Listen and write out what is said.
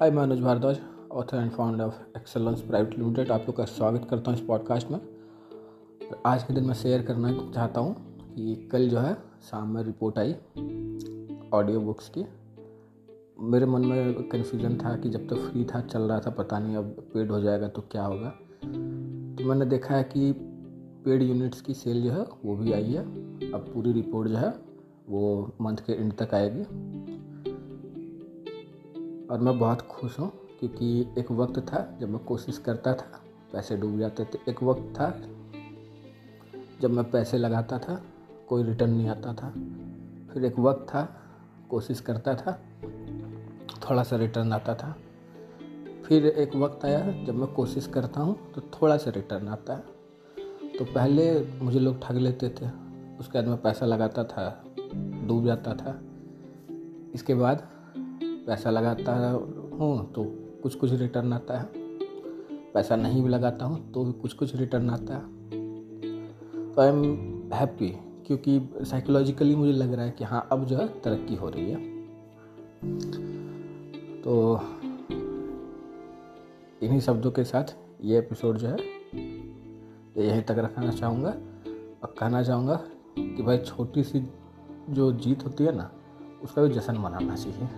हाय मैं Anuj Bhardwaj author and founder of Excellence private limited आप लोग का स्वागत करता हूँ इस पॉडकास्ट में। आज के दिन मैं शेयर करना चाहता हूँ कि कल जो है, शाम में रिपोर्ट आई ऑडियो बुक्स की। मेरे मन में कन्फ्यूज़न था कि जब तक तो फ्री था, चल रहा था, पता नहीं अब पेड हो जाएगा तो क्या होगा। तो मैंने देखा है कि पेड यूनिट्स की सेल जो है, वो भी आई है। अब पूरी रिपोर्ट जो है, वो मंथ के एंड तक आएगी। और मैं बहुत खुश हूँ क्योंकि एक वक्त था जब मैं कोशिश करता था, पैसे डूब जाते थे। एक वक्त था जब मैं पैसे लगाता था, कोई रिटर्न नहीं आता था। फिर एक वक्त था, कोशिश करता था थोड़ा सा रिटर्न आता था। फिर एक वक्त आया जब मैं कोशिश करता हूँ तो थोड़ा सा रिटर्न आता है। तो पहले मुझे लोग ठग लेते थे, उसके बाद मैं पैसा लगाता था, डूब जाता था। इसके बाद पैसा लगाता हूँ तो कुछ कुछ रिटर्न आता है। पैसा नहीं भी लगाता हूँ तो भी कुछ कुछ रिटर्न आता है। तो आई एम हैप्पी क्योंकि साइकोलॉजिकली मुझे लग रहा है कि हाँ अब जो है तरक्की हो रही है। तो इन्हीं शब्दों के साथ ये एपिसोड जो है यहीं तक रखना चाहूँगा। और कहना चाहूँगा कि भाई छोटी सी जो जीत होती है ना, उसका भी जश्न मनाना चाहिए।